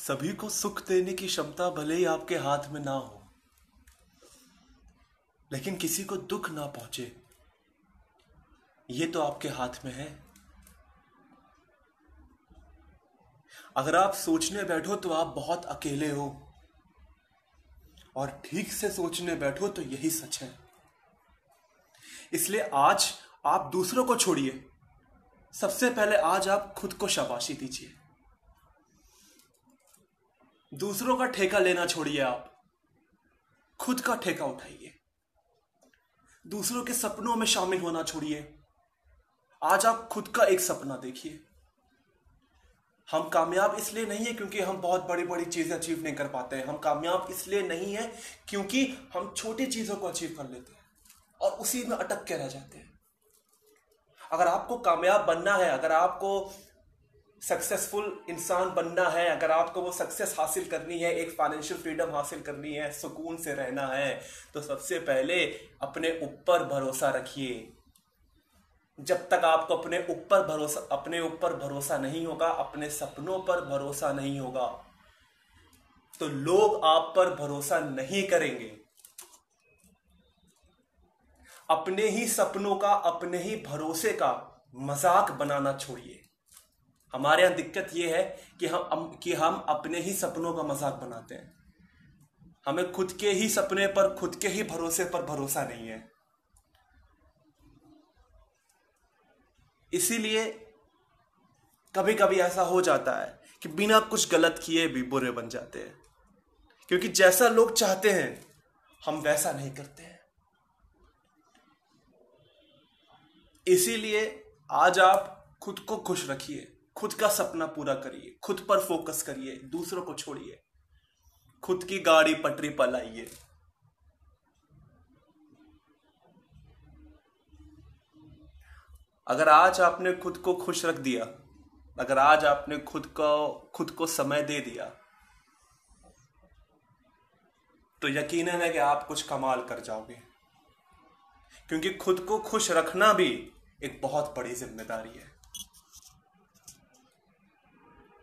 सभी को सुख देने की क्षमता भले ही आपके हाथ में ना हो, लेकिन किसी को दुख ना पहुँचे। ये तो आपके हाथ में है। अगर आप सोचने बैठो तो आप बहुत अकेले हो, और ठीक से सोचने बैठो तो यही सच है। इसलिए आज आप दूसरों को छोड़िए। सबसे पहले आज आप खुद को शाबाशी दीजिए। दूसरों का ठेका लेना छोड़िए आप। खुद का ठेका उठाइए। दूसरों के सपनों में शामिल होना छोड़िए। आज आप खुद का एक सपना देखिए। हम कामयाब इसलिए नहीं है क्योंकि हम बहुत बड़ी बड़ी चीज़ें अचीव नहीं कर पाते हैं। हम कामयाब इसलिए नहीं है क्योंकि हम छोटी चीज़ों को अचीव कर लेते हैं और उसी में अटक के रह जाते हैं। अगर आपको कामयाब बनना है, अगर आपको सक्सेसफुल इंसान बनना है, अगर आपको वो सक्सेस हासिल करनी है, एक फाइनेंशियल फ्रीडम हासिल करनी है, सुकून से रहना है तो सबसे पहले अपने ऊपर भरोसा रखिए। जब तक आपको अपने ऊपर भरोसा, अपने ऊपर भरोसा नहीं होगा, अपने सपनों पर भरोसा नहीं होगा तो लोग आप पर भरोसा नहीं करेंगे। अपने ही सपनों का, अपने ही भरोसे का मज़ाक बनाना छोड़िए। हमारे यहाँ दिक्कत यह है कि हम कि हम अपने ही सपनों का मज़ाक बनाते हैं। हमें खुद के ही सपने पर, खुद के ही भरोसे पर भरोसा नहीं है। इसीलिए कभी कभी ऐसा हो जाता है कि बिना कुछ गलत किए भी बुरे बन जाते हैं। क्योंकि जैसा लोग चाहते हैं, हम वैसा नहीं करते हैं। इसीलिए आज आप खुद को खुश रखिए। खुद का सपना पूरा करिए, खुद पर फोकस करिए, दूसरों को छोड़िए। खुद की गाड़ी पटरी पर लाइए। अगर आज आपने खुद को खुश रख दिया, अगर आज आपने खुद को खुद को समय दे दिया तो यकीनन है कि आप कुछ कमाल कर जाओगे। क्योंकि खुद को खुश रखना भी एक बहुत बड़ी ज़िम्मेदारी है।